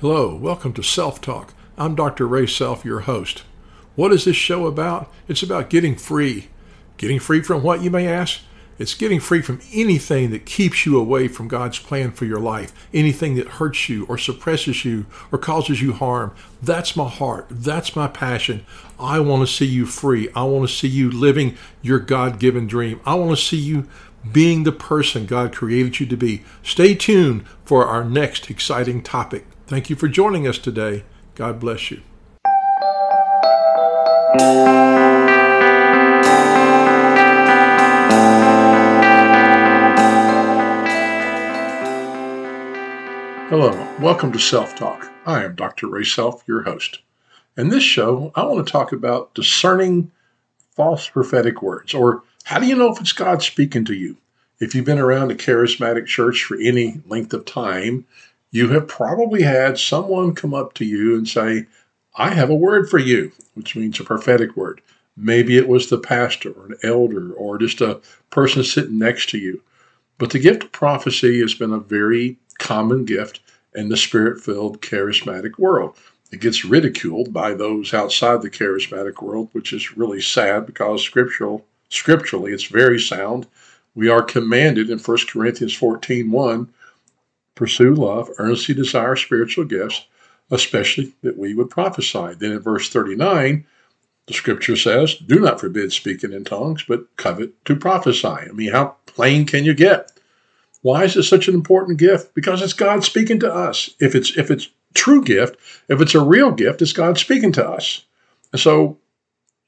Hello, welcome to Self Talk. I'm Dr. Ray Self, your host. What is this show about? It's about getting free. Getting free from what, you may ask? It's getting free from anything that keeps you away from God's plan for your life, anything that hurts you or suppresses you or causes you harm. That's my heart. That's my passion. I want to see you free. I want to see you living your God given dream. I want to see you being the person God created you to be. Stay tuned for our next exciting topic. Thank you for joining us today. God bless you. Hello, welcome to Self Talk. I am Dr. Ray Self, your host. In this show, I want to talk about discerning false prophetic words, or how do you know if it's God speaking to you? If you've been around a charismatic church for any length of time, you have probably had someone come up to you and say, I have a word for you, which means a prophetic word. Maybe it was the pastor or an elder or just a person sitting next to you. But the gift of prophecy has been a very common gift in the spirit filled charismatic world. It gets ridiculed by those outside the charismatic world, which is really sad because scriptural, scripturally it's very sound. We are commanded in 1 Corinthians 14 1 pursue love, earnestly desire spiritual gifts, especially that we would prophesy. Then in verse 39, the scripture says, Do not forbid speaking in tongues, but covet to prophesy. I mean, how plain can you get? Why is it such an important gift? Because it's God speaking to us. If it's if it's true gift, if it's a real gift, it's God speaking to us. And so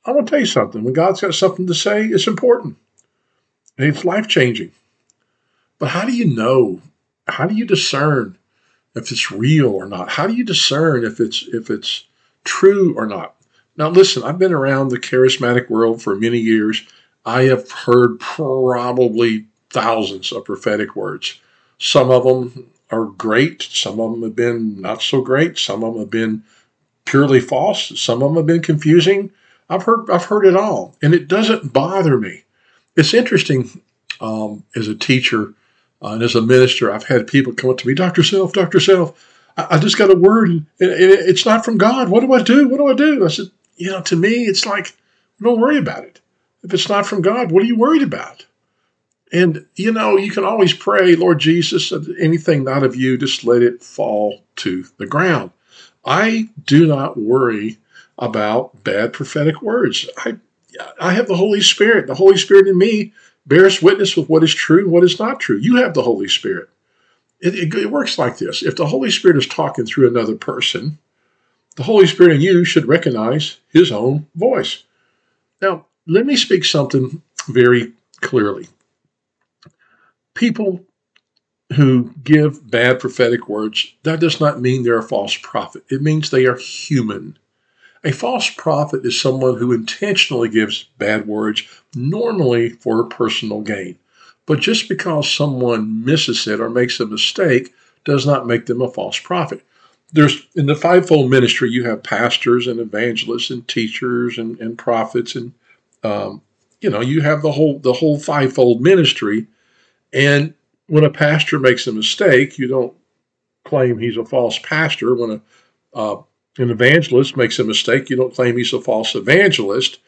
I want to tell you something. When God's got something to say, it's important. And it's life changing. But how do you know? How do you discern if it's real or not? How do you discern if it's if it's true or not? Now listen, I've been around the charismatic world for many years. I have heard probably thousands of prophetic words. Some of them are great, some of them have been not so great, some of them have been purely false, some of them have been confusing. I've heard I've heard it all, and it doesn't bother me. It's interesting um, as a teacher uh, and as a minister. I've had people come up to me, Doctor Self, Doctor Self. I, I just got a word, and, and it's not from God. What do I do? What do I do? I said, you know, to me, it's like don't worry about it. If it's not from God, what are you worried about? And, you know, you can always pray, Lord Jesus, anything not of you, just let it fall to the ground. I do not worry about bad prophetic words. I, I have the Holy Spirit. The Holy Spirit in me bears witness with what is true and what is not true. You have the Holy Spirit. It, it, it works like this if the Holy Spirit is talking through another person, the Holy Spirit in you should recognize his own voice. Now, let me speak something very clearly people who give bad prophetic words, that does not mean they're a false prophet. It means they are human. A false prophet is someone who intentionally gives bad words, normally for personal gain. But just because someone misses it or makes a mistake does not make them a false prophet. There's in the fivefold ministry, you have pastors and evangelists and teachers and, and prophets, and um, you know you have the whole the whole fivefold ministry and when a pastor makes a mistake, you don't claim he's a false pastor. When a uh, an evangelist makes a mistake, you don't claim he's a false evangelist.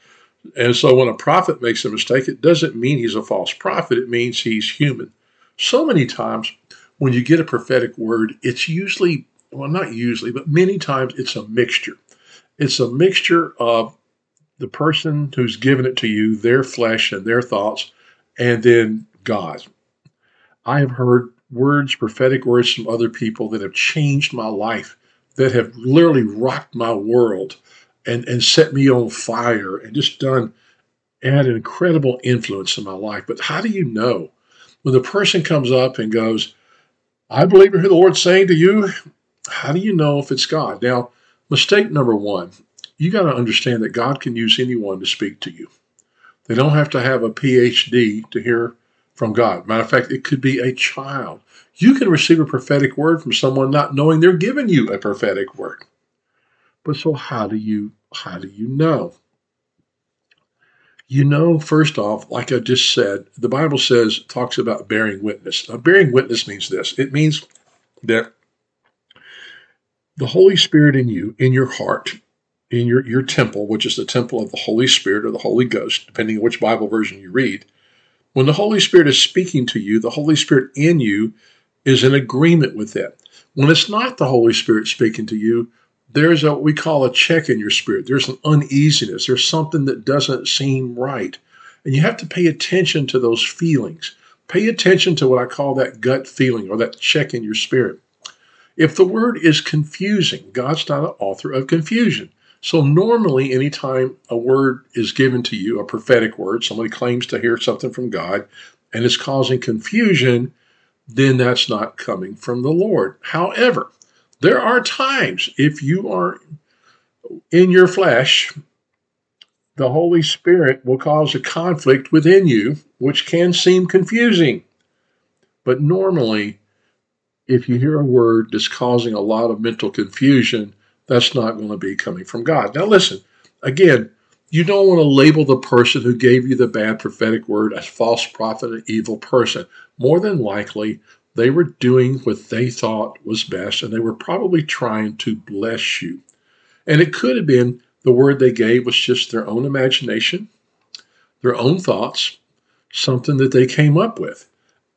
And so when a prophet makes a mistake, it doesn't mean he's a false prophet, it means he's human. So many times when you get a prophetic word, it's usually, well, not usually, but many times it's a mixture. It's a mixture of the person who's given it to you, their flesh and their thoughts, and then God. I have heard words, prophetic words from other people that have changed my life, that have literally rocked my world and, and set me on fire and just done had an incredible influence in my life. But how do you know when the person comes up and goes, I believe what the Lord's saying to you? How do you know if it's God? Now, mistake number one, you got to understand that God can use anyone to speak to you. They don't have to have a PhD to hear from God. Matter of fact, it could be a child. You can receive a prophetic word from someone not knowing they're giving you a prophetic word. But so how do you how do you know? You know, first off, like I just said, the Bible says talks about bearing witness. Now, bearing witness means this. It means that the Holy Spirit in you, in your heart, in your, your temple, which is the temple of the Holy Spirit or the Holy Ghost, depending on which Bible version you read, when the Holy Spirit is speaking to you, the Holy Spirit in you is in agreement with that. When it's not the Holy Spirit speaking to you, there's a what we call a check in your spirit. There's an uneasiness. There's something that doesn't seem right. And you have to pay attention to those feelings. Pay attention to what I call that gut feeling or that check in your spirit. If the word is confusing, God's not an author of confusion. So normally, anytime a word is given to you, a prophetic word, somebody claims to hear something from God, and it's causing confusion, then that's not coming from the Lord. However, there are times if you are in your flesh, the Holy Spirit will cause a conflict within you, which can seem confusing. But normally, if you hear a word that's causing a lot of mental confusion, that's not going to be coming from God. Now, listen, again, you don't want to label the person who gave you the bad prophetic word as false prophet, an evil person. More than likely, they were doing what they thought was best, and they were probably trying to bless you. And it could have been the word they gave was just their own imagination, their own thoughts, something that they came up with.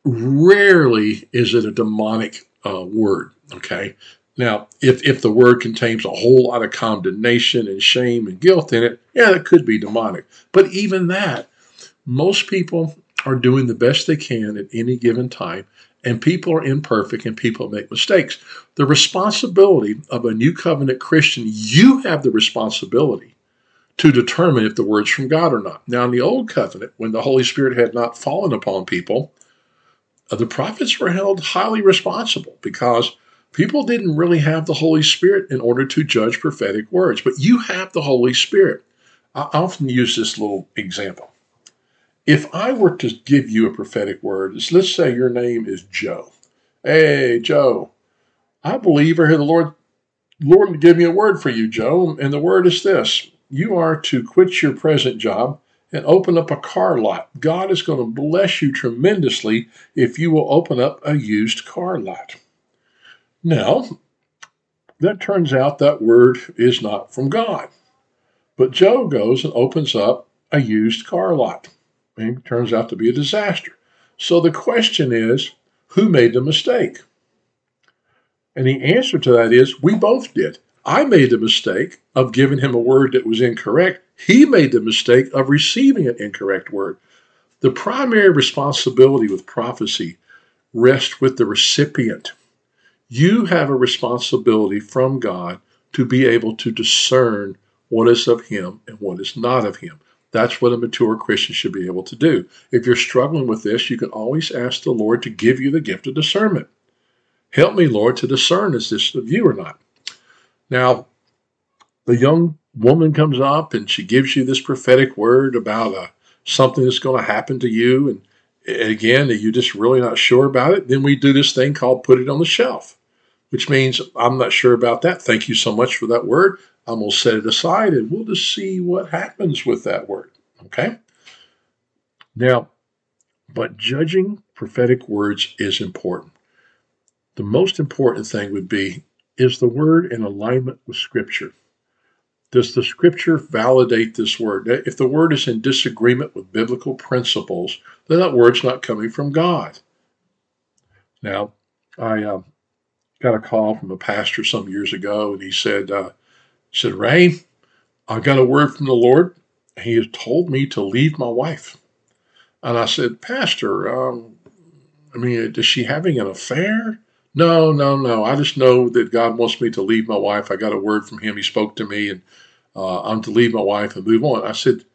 Rarely is it a demonic uh, word, okay? Now, if, if the word contains a whole lot of condemnation and shame and guilt in it, yeah, it could be demonic. But even that, most people are doing the best they can at any given time, and people are imperfect and people make mistakes. The responsibility of a new covenant Christian, you have the responsibility to determine if the word's from God or not. Now, in the old covenant, when the Holy Spirit had not fallen upon people, uh, the prophets were held highly responsible because people didn't really have the Holy Spirit in order to judge prophetic words, but you have the Holy Spirit. I often use this little example. If I were to give you a prophetic word, let's say your name is Joe. Hey, Joe, I believe I hear the Lord, Lord give me a word for you, Joe. And the word is this you are to quit your present job and open up a car lot. God is going to bless you tremendously if you will open up a used car lot. Now, that turns out that word is not from God. But Joe goes and opens up a used car lot. And it turns out to be a disaster. So the question is who made the mistake? And the answer to that is we both did. I made the mistake of giving him a word that was incorrect. He made the mistake of receiving an incorrect word. The primary responsibility with prophecy rests with the recipient. You have a responsibility from God to be able to discern what is of Him and what is not of Him. That's what a mature Christian should be able to do. If you're struggling with this, you can always ask the Lord to give you the gift of discernment. Help me, Lord, to discern is this of you or not? Now, the young woman comes up and she gives you this prophetic word about uh, something that's going to happen to you. And, again, you're just really not sure about it. Then we do this thing called put it on the shelf, which means I'm not sure about that. Thank you so much for that word. I'm going to set it aside and we'll just see what happens with that word. Okay? Now, but judging prophetic words is important. The most important thing would be is the word in alignment with Scripture? Does the Scripture validate this word? If the word is in disagreement with biblical principles, then that word's not coming from God. Now, I uh, got a call from a pastor some years ago, and he said, uh, said, Ray, I got a word from the Lord. He has told me to leave my wife. And I said, Pastor, um, I mean, is she having an affair? No, no, no. I just know that God wants me to leave my wife. I got a word from Him. He spoke to me, and uh, I'm to leave my wife and move on. I said,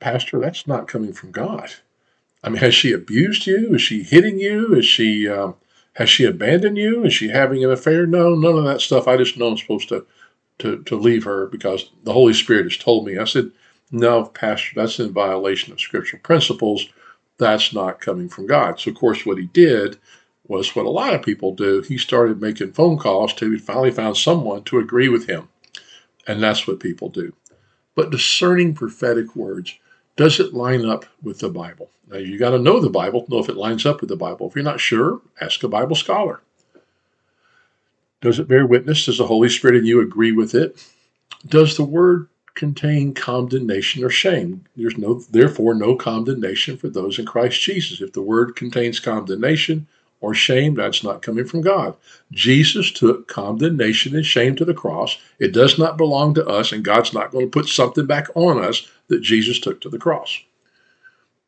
Pastor, that's not coming from God. I mean, has she abused you? Is she hitting you? Is she um, has she abandoned you? Is she having an affair? No, none of that stuff. I just know I'm supposed to to to leave her because the Holy Spirit has told me. I said, No, Pastor, that's in violation of scriptural principles. That's not coming from God. So, of course, what he did was what a lot of people do. He started making phone calls till he finally found someone to agree with him. And that's what people do. But discerning prophetic words, does it line up with the Bible? Now, you got to know the Bible know if it lines up with the Bible. If you're not sure, ask a Bible scholar. Does it bear witness? Does the Holy Spirit in you agree with it? Does the word contain condemnation or shame? There's no, therefore, no condemnation for those in Christ Jesus. If the word contains condemnation or shame, that's not coming from God. Jesus took condemnation and shame to the cross. It does not belong to us, and God's not going to put something back on us that Jesus took to the cross.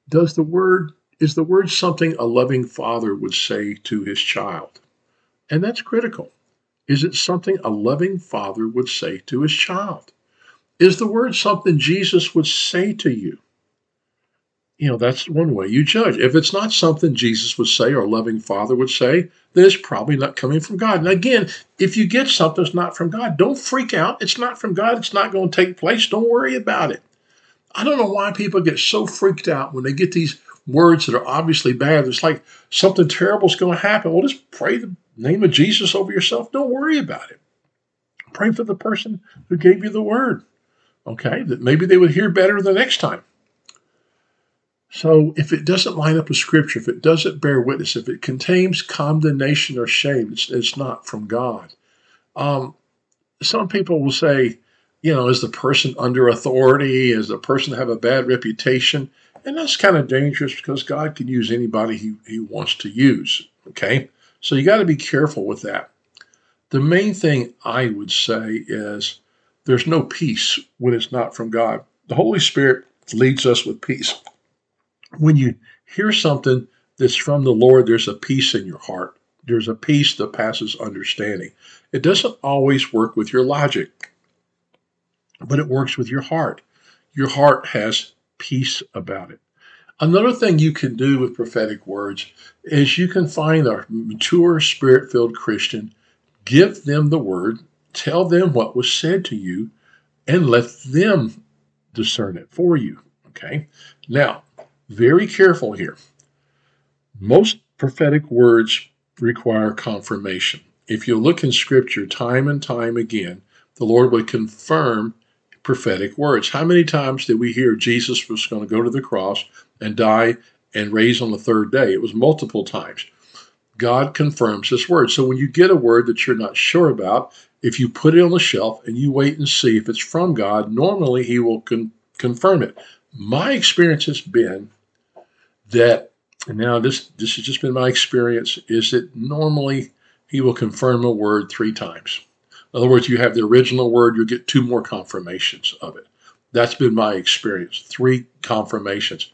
Does the word is the word something a loving father would say to his child? And that's critical. Is it something a loving father would say to his child? Is the word something Jesus would say to you? You know, that's one way you judge. If it's not something Jesus would say or a loving father would say, then it's probably not coming from God. And again, if you get something that's not from God, don't freak out. It's not from God. It's not going to take place. Don't worry about it. I don't know why people get so freaked out when they get these words that are obviously bad. It's like something terrible is going to happen. Well, just pray the name of Jesus over yourself. Don't worry about it. Pray for the person who gave you the word. Okay, that maybe they would hear better the next time. So if it doesn't line up with Scripture, if it doesn't bear witness, if it contains condemnation or shame, it's, it's not from God. Um, some people will say, you know, is the person under authority? Is the person have a bad reputation? And that's kind of dangerous because God can use anybody he, he wants to use. Okay? So you got to be careful with that. The main thing I would say is there's no peace when it's not from God. The Holy Spirit leads us with peace. When you hear something that's from the Lord, there's a peace in your heart. There's a peace that passes understanding. It doesn't always work with your logic, but it works with your heart. Your heart has peace about it. Another thing you can do with prophetic words is you can find a mature, spirit filled Christian, give them the word, tell them what was said to you, and let them discern it for you. Okay? Now, very careful here. Most prophetic words require confirmation. If you look in Scripture time and time again, the Lord would confirm prophetic words. How many times did we hear Jesus was going to go to the cross and die and raise on the third day? It was multiple times. God confirms his word. So when you get a word that you're not sure about, if you put it on the shelf and you wait and see if it's from God, normally he will con- confirm it. My experience has been that, and now this this has just been my experience, is that normally he will confirm a word three times. In other words, you have the original word, you get two more confirmations of it. That's been my experience. Three confirmations.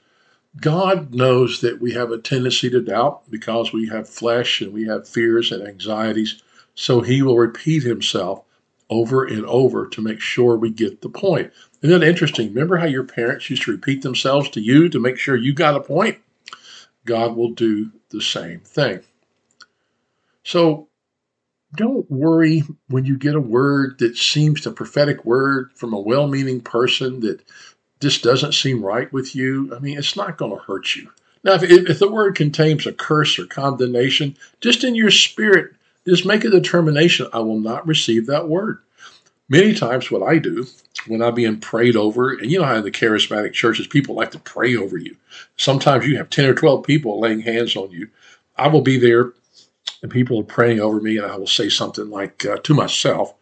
God knows that we have a tendency to doubt because we have flesh and we have fears and anxieties. So he will repeat himself over and over to make sure we get the point. Isn't that interesting? Remember how your parents used to repeat themselves to you to make sure you got a point? God will do the same thing. So don't worry when you get a word that seems a prophetic word from a well meaning person that just doesn't seem right with you. I mean, it's not going to hurt you. Now, if, if the word contains a curse or condemnation, just in your spirit, just make a determination I will not receive that word. Many times, what I do when I'm being prayed over, and you know how in the charismatic churches people like to pray over you. Sometimes you have 10 or 12 people laying hands on you. I will be there and people are praying over me, and I will say something like uh, to myself,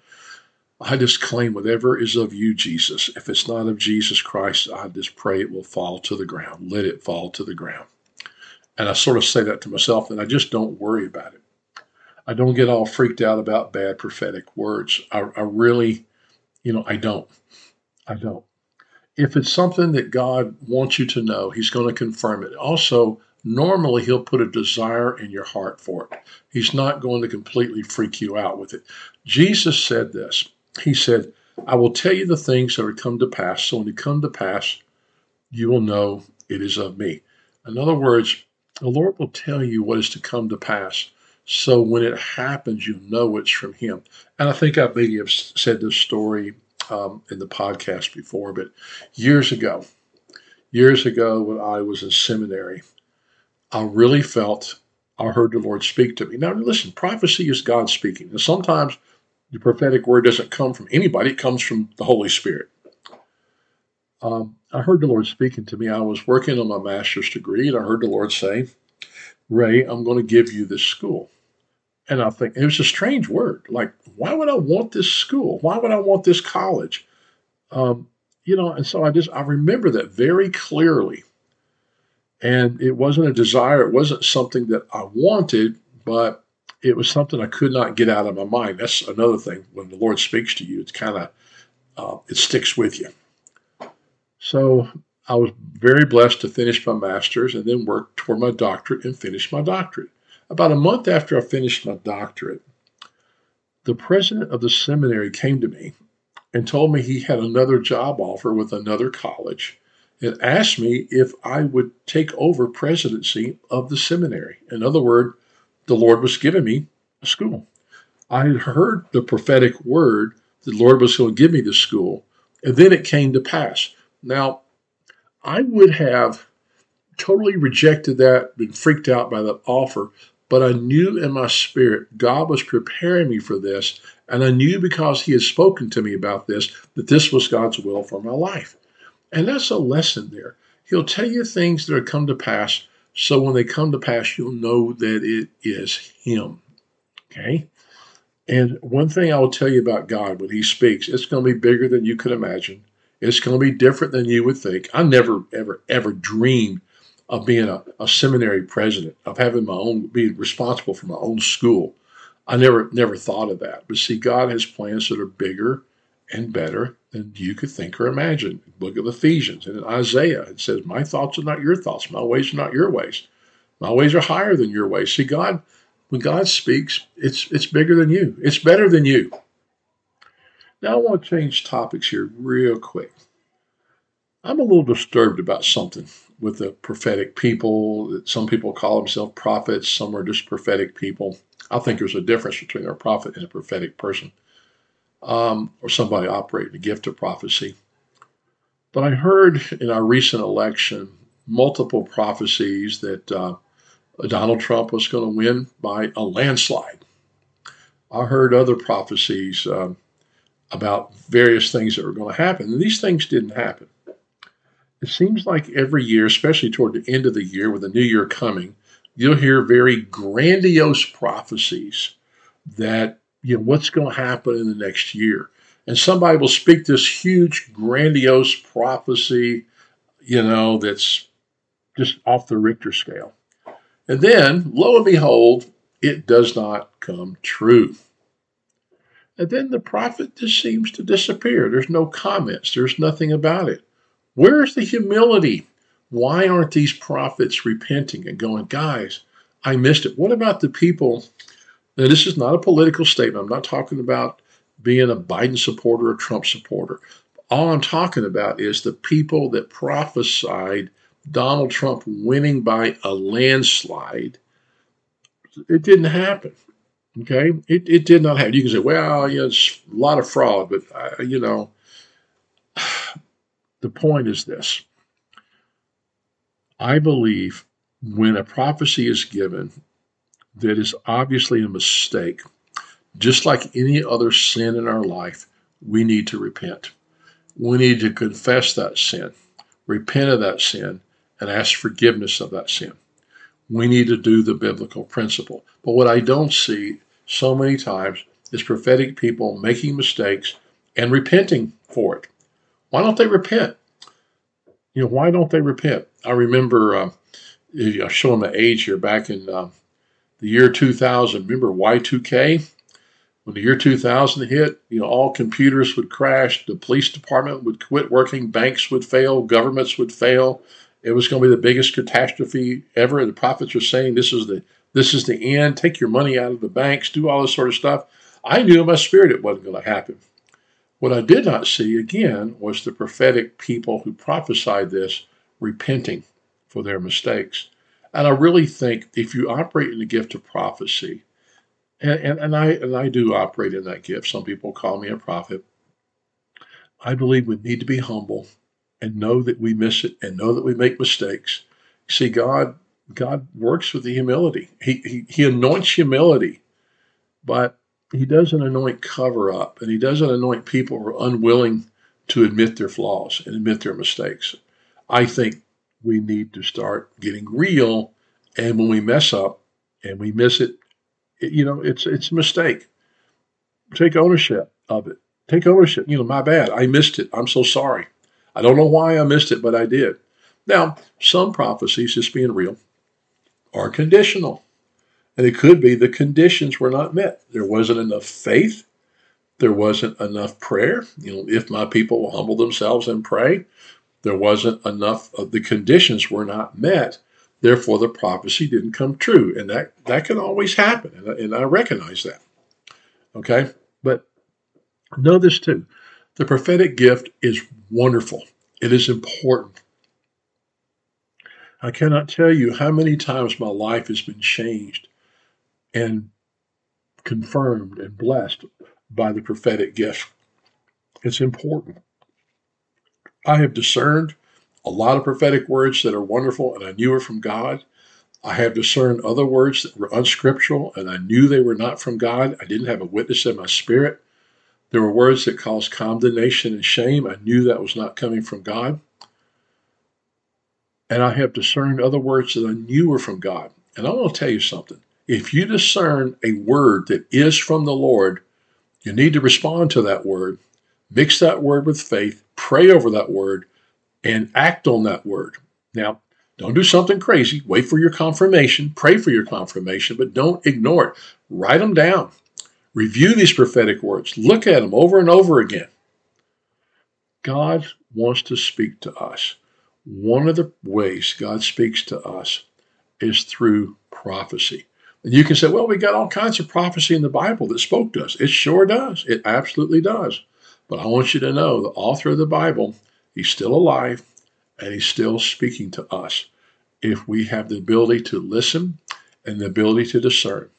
I just claim whatever is of you, Jesus. If it's not of Jesus Christ, I just pray it will fall to the ground. Let it fall to the ground. And I sort of say that to myself, and I just don't worry about it. I don't get all freaked out about bad prophetic words. I, I really, you know, I don't. I don't. If it's something that God wants you to know, He's going to confirm it. Also, normally He'll put a desire in your heart for it. He's not going to completely freak you out with it. Jesus said this he said, I will tell you the things that are come to pass. So when they come to pass, you will know it is of me. In other words, the Lord will tell you what is to come to pass. So when it happens, you know it's from Him. And I think I maybe have said this story um, in the podcast before, but years ago, years ago when I was in seminary, I really felt I heard the Lord speak to me. Now, listen, prophecy is God speaking. And sometimes the prophetic word doesn't come from anybody, it comes from the Holy Spirit. Um, I heard the Lord speaking to me. I was working on my master's degree, and I heard the Lord say, Ray, I'm going to give you this school. And I think it was a strange word. Like, why would I want this school? Why would I want this college? Um, you know, and so I just I remember that very clearly. And it wasn't a desire, it wasn't something that I wanted, but it was something I could not get out of my mind. That's another thing. When the Lord speaks to you, it's kind of uh, it sticks with you. So I was very blessed to finish my master's and then work toward my doctorate and finish my doctorate. About a month after I finished my doctorate, the president of the seminary came to me and told me he had another job offer with another college and asked me if I would take over presidency of the seminary. In other words, the Lord was giving me a school. I had heard the prophetic word the Lord was going to give me the school, and then it came to pass. Now, I would have totally rejected that, been freaked out by that offer, but I knew in my spirit God was preparing me for this, and I knew because He had spoken to me about this that this was God's will for my life. And that's a lesson there. He'll tell you things that are come to pass so when they come to pass, you'll know that it is Him. Okay? And one thing I will tell you about God when He speaks, it's going to be bigger than you could imagine. It's going to be different than you would think. I never, ever, ever dreamed of being a, a seminary president, of having my own, being responsible for my own school. I never, never thought of that. But see, God has plans that are bigger and better than you could think or imagine. Book of Ephesians and in Isaiah. It says, My thoughts are not your thoughts, my ways are not your ways. My ways are higher than your ways. See, God, when God speaks, it's it's bigger than you. It's better than you. Now I want to change topics here real quick. I'm a little disturbed about something with the prophetic people. Some people call themselves prophets, some are just prophetic people. I think there's a difference between a prophet and a prophetic person um, or somebody operating the gift of prophecy. But I heard in our recent election multiple prophecies that uh, Donald Trump was going to win by a landslide. I heard other prophecies um, about various things that were going to happen, and these things didn't happen. It seems like every year, especially toward the end of the year with the new year coming, you'll hear very grandiose prophecies that you know, what's going to happen in the next year. And somebody will speak this huge, grandiose prophecy, you know, that's just off the Richter scale. And then, lo and behold, it does not come true. And then the prophet just seems to disappear. There's no comments, there's nothing about it. Where's the humility? Why aren't these prophets repenting and going, guys, I missed it? What about the people now, this is not a political statement. I'm not talking about being a Biden supporter or a Trump supporter. All I'm talking about is the people that prophesied Donald Trump winning by a landslide. It didn't happen. Okay, it, it did not happen. You can say, well, you it's a lot of fraud, but uh, you know, the point is this. I believe when a prophecy is given, that is obviously a mistake, just like any other sin in our life, we need to repent. We need to confess that sin, repent of that sin, and ask forgiveness of that sin. We need to do the biblical principle. But what I don't see so many times is prophetic people making mistakes and repenting for it. Why don't they repent? You know, why don't they repent? I remember, uh, showing my age here, back in uh, the year 2000. Remember Y2K? When the year 2000 hit, you know, all computers would crash, the police department would quit working, banks would fail, governments would fail. It was going to be the biggest catastrophe ever. The prophets were saying this is the this is the end. Take your money out of the banks, do all this sort of stuff. I knew in my spirit it wasn't going to happen. What I did not see again was the prophetic people who prophesied this repenting for their mistakes. And I really think if you operate in the gift of prophecy, and, and, and, I and I do operate in that gift. Some people call me a prophet. I believe we need to be humble and know that we miss it and know that we make mistakes. See, God God works with the humility. He he, he anoints humility, but he doesn't anoint cover up, and he doesn't anoint people who are unwilling to admit their flaws and admit their mistakes. I think we need to start getting real. And when we mess up and we miss it, you know, it's it's a mistake. Take ownership of it. Take ownership. You know, my bad. I missed it. I'm so sorry. I don't know why I missed it, but I did. Now, some prophecies, just being real, are conditional. And it could be the conditions were not met. There wasn't enough faith. There wasn't enough prayer. You know, if my people will humble themselves and pray, there wasn't enough of the conditions were not met. Therefore, the prophecy didn't come true. And that, that can always happen. And I, and I recognize that. Okay? But know this too the prophetic gift is wonderful, it is important. I cannot tell you how many times my life has been changed and confirmed and blessed by the prophetic gift. It's important. I have discerned a lot of prophetic words that are wonderful and I knew were from God. I have discerned other words that were unscriptural and I knew they were not from God. I didn't have a witness in my spirit. There were words that caused condemnation and shame. I knew that was not coming from God. And I have discerned other words that I knew were from God. And I want to tell you something. If you discern a word that is from the Lord, you need to respond to that word, mix that word with faith, pray over that word, and act on that word. Now, don't do something crazy. Wait for your confirmation, pray for your confirmation, but don't ignore it. Write them down. Review these prophetic words. Look at them over and over again. God wants to speak to us. One of the ways God speaks to us is through prophecy. And you can say, well, we got all kinds of prophecy in the Bible that spoke to us. It sure does. It absolutely does. But I want you to know the author of the Bible, he's still alive and he's still speaking to us if we have the ability to listen and the ability to discern.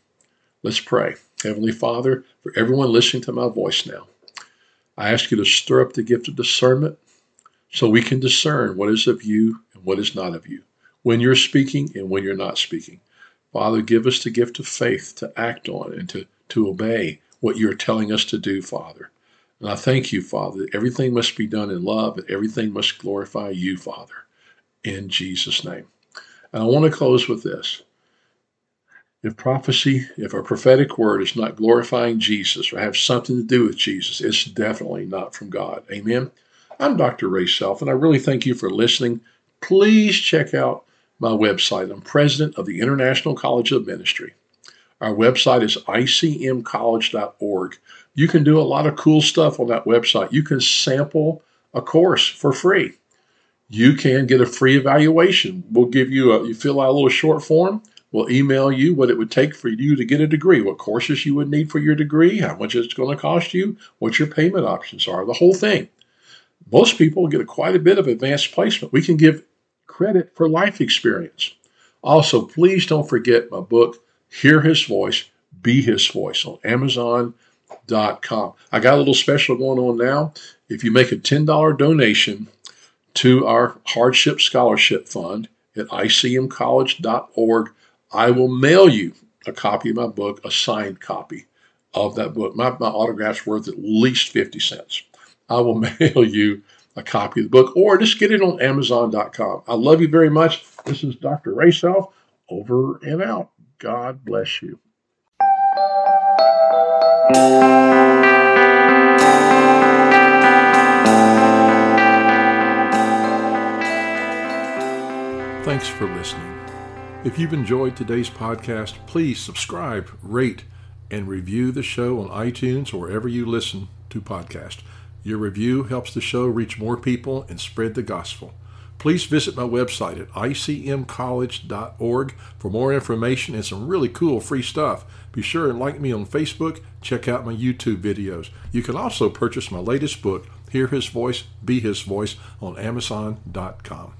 Let's pray. Heavenly Father, for everyone listening to my voice now, I ask you to stir up the gift of discernment so we can discern what is of you and what is not of you, when you're speaking and when you're not speaking. Father, give us the gift of faith to act on and to, to obey what you're telling us to do, Father. And I thank you, Father, that everything must be done in love and everything must glorify you, Father, in Jesus' name. And I want to close with this. If prophecy, if a prophetic word is not glorifying Jesus or have something to do with Jesus, it's definitely not from God. Amen. I'm Dr. Ray Self, and I really thank you for listening. Please check out my website. I'm president of the International College of Ministry. Our website is icmcollege.org. You can do a lot of cool stuff on that website. You can sample a course for free. You can get a free evaluation. We'll give you a, you fill out a little short form. We'll email you what it would take for you to get a degree, what courses you would need for your degree, how much it's going to cost you, what your payment options are, the whole thing. Most people get a, quite a bit of advanced placement. We can give credit for life experience. Also, please don't forget my book, Hear His Voice, Be His Voice on Amazon.com. I got a little special going on now. If you make a $10 donation to our Hardship Scholarship Fund at icmcollege.org, I will mail you a copy of my book, a signed copy of that book. My, my autograph's worth at least 50 cents. I will mail you a copy of the book or just get it on Amazon.com. I love you very much. This is Dr. Ray Self over and out. God bless you. Thanks for listening. If you've enjoyed today's podcast, please subscribe, rate, and review the show on iTunes or wherever you listen to podcasts. Your review helps the show reach more people and spread the gospel. Please visit my website at icmcollege.org for more information and some really cool free stuff. Be sure and like me on Facebook. Check out my YouTube videos. You can also purchase my latest book, Hear His Voice, Be His Voice, on Amazon.com.